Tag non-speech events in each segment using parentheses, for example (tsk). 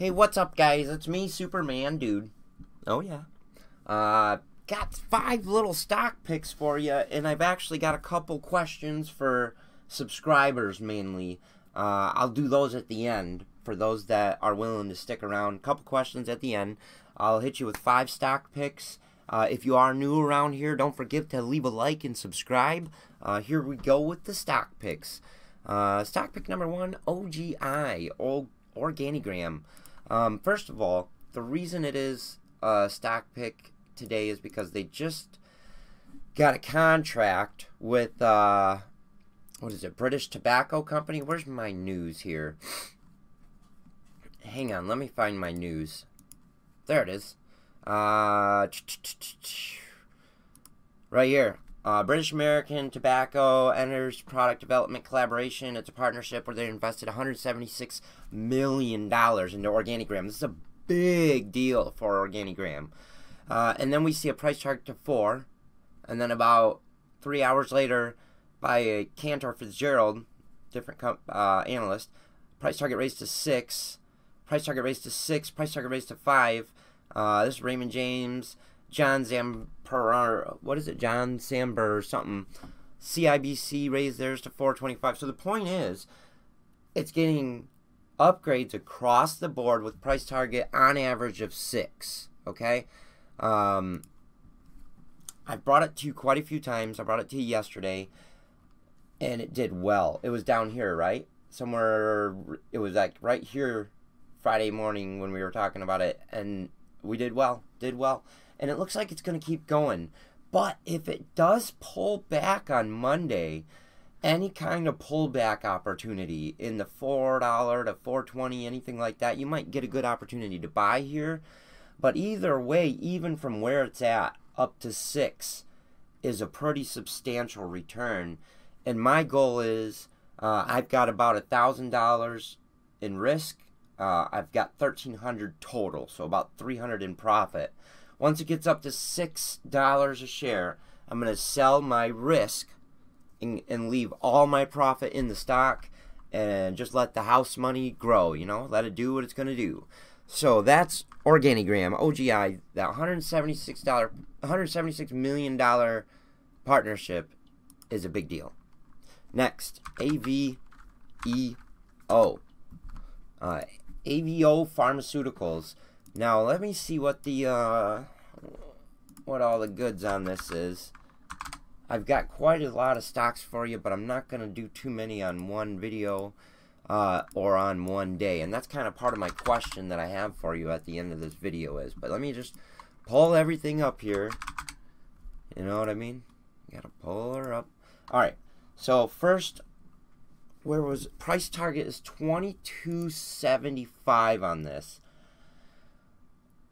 Hey, what's up, guys? It's me, Superman, dude. Oh, yeah. Uh, got five little stock picks for you, and I've actually got a couple questions for subscribers mainly. Uh, I'll do those at the end for those that are willing to stick around. A couple questions at the end. I'll hit you with five stock picks. Uh, if you are new around here, don't forget to leave a like and subscribe. Uh, here we go with the stock picks. Uh, stock pick number one, OGI, or Organigram. Um, first of all, the reason it is a stock pick today is because they just got a contract with uh, what is it, British Tobacco Company? Where's my news here? Hang on, let me find my news. There it is. Uh, (tsk) right here. Uh, British American Tobacco enters product development collaboration. It's a partnership where they invested $176 million into Organigram. This is a big deal for Organigram. Uh, and then we see a price target to four. And then about three hours later, by Cantor Fitzgerald, different uh, analyst, price target raised to six. Price target raised to six. Price target raised to five. Uh, this is Raymond James. John Zamper, what is it? John Samber or something. CIBC raised theirs to 425. So the point is, it's getting upgrades across the board with price target on average of six. Okay, um, I've brought it to you quite a few times. I brought it to you yesterday, and it did well. It was down here, right? Somewhere. It was like right here, Friday morning when we were talking about it, and we did well. Did well and it looks like it's going to keep going. But if it does pull back on Monday, any kind of pullback opportunity in the $4 to 420 anything like that, you might get a good opportunity to buy here. But either way, even from where it's at up to 6 is a pretty substantial return. And my goal is uh, I've got about a $1,000 in risk. Uh, I've got 1300 total, so about 300 in profit. Once it gets up to $6 a share, I'm going to sell my risk and, and leave all my profit in the stock and just let the house money grow, you know, let it do what it's going to do. So that's Organigram, OGI, that $176, $176 million partnership is a big deal. Next, AVEO. Uh, AVO Pharmaceuticals. Now let me see what the uh, what all the goods on this is. I've got quite a lot of stocks for you, but I'm not going to do too many on one video uh, or on one day. And that's kind of part of my question that I have for you at the end of this video is. But let me just pull everything up here. You know what I mean? Got to pull her up. All right. So first, where was price target is 22.75 on this.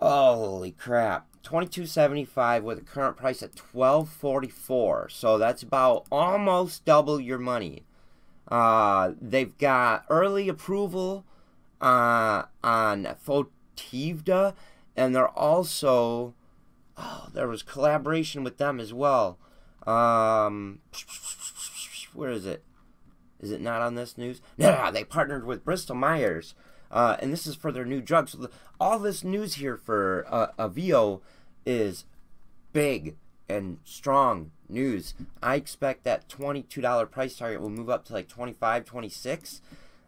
Holy crap. 22.75 with a current price at 12.44. So that's about almost double your money. Uh, they've got early approval uh, on Fotivda, and they're also oh, there was collaboration with them as well. Um, where is it? Is it not on this news? (laughs) No, they partnered with Bristol Myers uh, and this is for their new drug. So the, all this news here for uh, Aveo is big and strong news. I expect that $22 price target will move up to like 25 26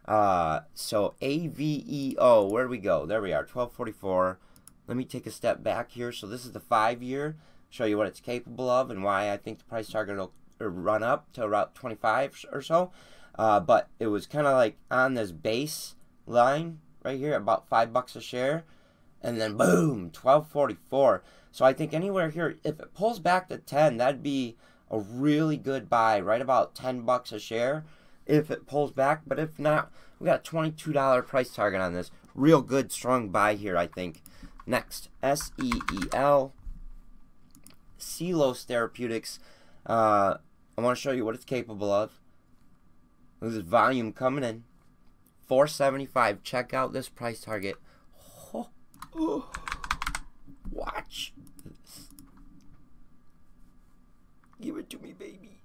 uh, so AVEO, where do we go? There we are, 1244. Let me take a step back here. So this is the five year, show you what it's capable of and why I think the price target will run up to about 25 or so. Uh, but it was kind of like on this base line right here, about five bucks a share, and then boom, twelve forty four. So I think anywhere here, if it pulls back to ten, that'd be a really good buy, right about ten bucks a share, if it pulls back. But if not, we got a twenty two dollar price target on this. Real good, strong buy here, I think. Next, S E E L, Seelos Therapeutics. Uh, I want to show you what it's capable of. This is volume coming in. 475 Check out this price target. Oh, oh. Watch this. Give it to me, baby.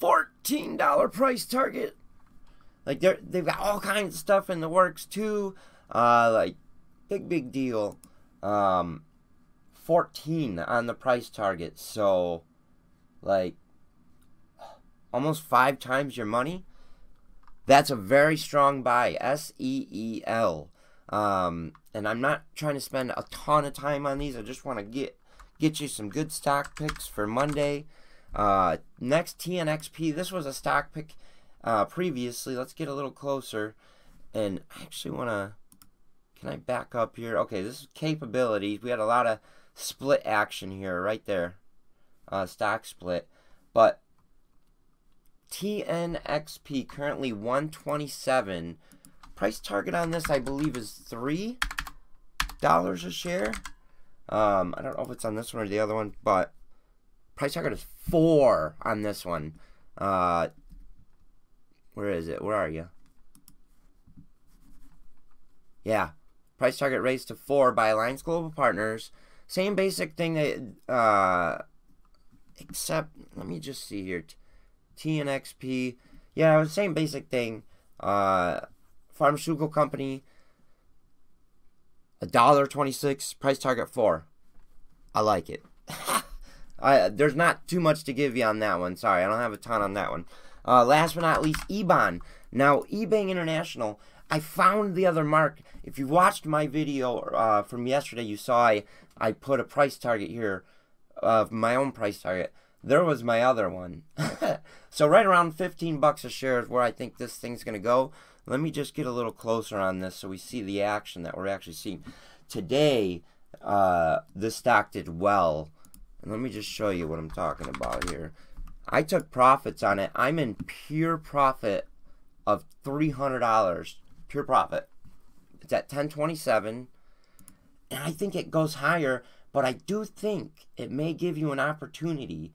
$14 price target. Like they're they've got all kinds of stuff in the works too. Uh like big, big deal. Um, 14 on the price target. So, like, almost five times your money. That's a very strong buy. S E E L. Um, and I'm not trying to spend a ton of time on these. I just want to get get you some good stock picks for Monday. Uh, next TNXP. This was a stock pick uh, previously. Let's get a little closer. And I actually want to. Can I back up here? Okay, this is capabilities. We had a lot of split action here, right there. Uh, stock split. But TNXP currently 127. Price target on this, I believe, is three dollars a share. Um, I don't know if it's on this one or the other one, but price target is four on this one. Uh, where is it? Where are you? Yeah, price target raised to four by Alliance Global Partners. Same basic thing that, uh, except let me just see here. TNXP, yeah, same basic thing. Uh, pharmaceutical company a dollar twenty six, price target four. I like it. (laughs) I there's not too much to give you on that one. Sorry, I don't have a ton on that one. Uh, last but not least, Ebon. Now, Ebang International. I found the other mark. If you watched my video uh, from yesterday, you saw I I put a price target here of my own price target. There was my other one. (laughs) so right around 15 bucks a share is where I think this thing's gonna go. Let me just get a little closer on this so we see the action that we're actually seeing. Today, uh, this stock did well. And let me just show you what I'm talking about here. I took profits on it. I'm in pure profit of $300. Pure profit. It's at 1027. And I think it goes higher, but I do think it may give you an opportunity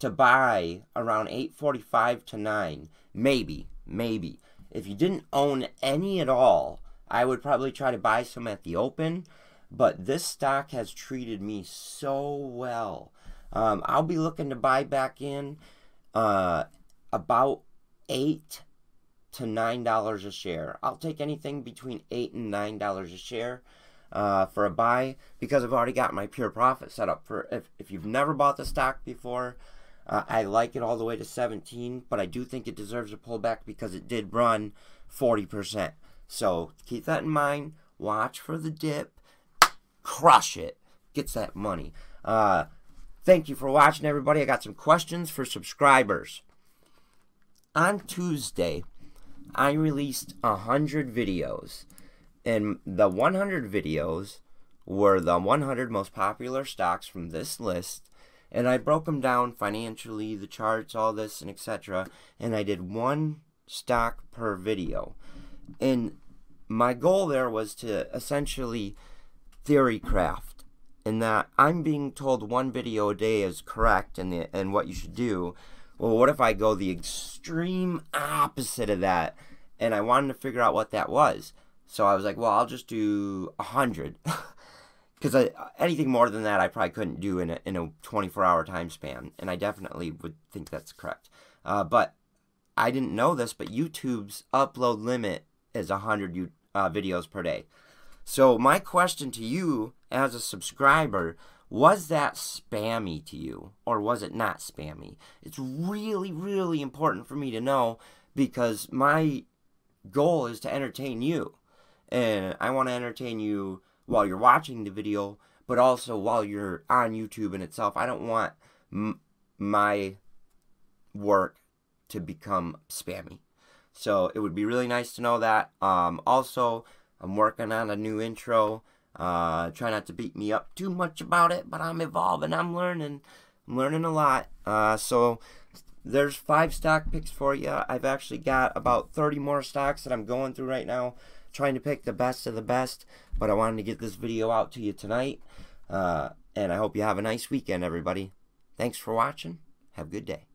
to buy around 845 to 9. Maybe, maybe. If you didn't own any at all, I would probably try to buy some at the open. But this stock has treated me so well. Um, I'll be looking to buy back in uh, about eight to nine dollars a share. I'll take anything between eight and nine dollars a share uh, for a buy because I've already got my pure profit set up for. If if you've never bought the stock before, uh, I like it all the way to 17, but I do think it deserves a pullback because it did run 40%. So keep that in mind. Watch for the dip. Crush it. Gets that money. Uh, thank you for watching, everybody. I got some questions for subscribers. On Tuesday, I released 100 videos. And the 100 videos were the 100 most popular stocks from this list and I broke them down financially, the charts, all this, and etc. And I did one stock per video. And my goal there was to essentially theory craft, in that I'm being told one video a day is correct and the, and what you should do. Well, what if I go the extreme opposite of that? And I wanted to figure out what that was. So I was like, well, I'll just do a hundred. (laughs) because anything more than that I probably couldn't do in a, in a 24 hour time span, and I definitely would think that's correct. Uh, but I didn't know this, but YouTube's upload limit is 100 uh, videos per day. So my question to you as a subscriber was that spammy to you or was it not spammy? It's really really important for me to know because my goal is to entertain you and I want to entertain you while you're watching the video, but also while you're on YouTube in itself. I don't want my work to become spammy. So it would be really nice to know that. Um, also, I'm working on a new intro. Uh, try not to beat me up too much about it, but I'm evolving. I'm learning. I'm learning a lot. Uh, so there's five stock picks for you. I've actually got about 30 more stocks that I'm going through right now trying to pick the best of the best. But I wanted to get this video out to you tonight. Uh, and I hope you have a nice weekend, everybody. Thanks for watching. Have a good day.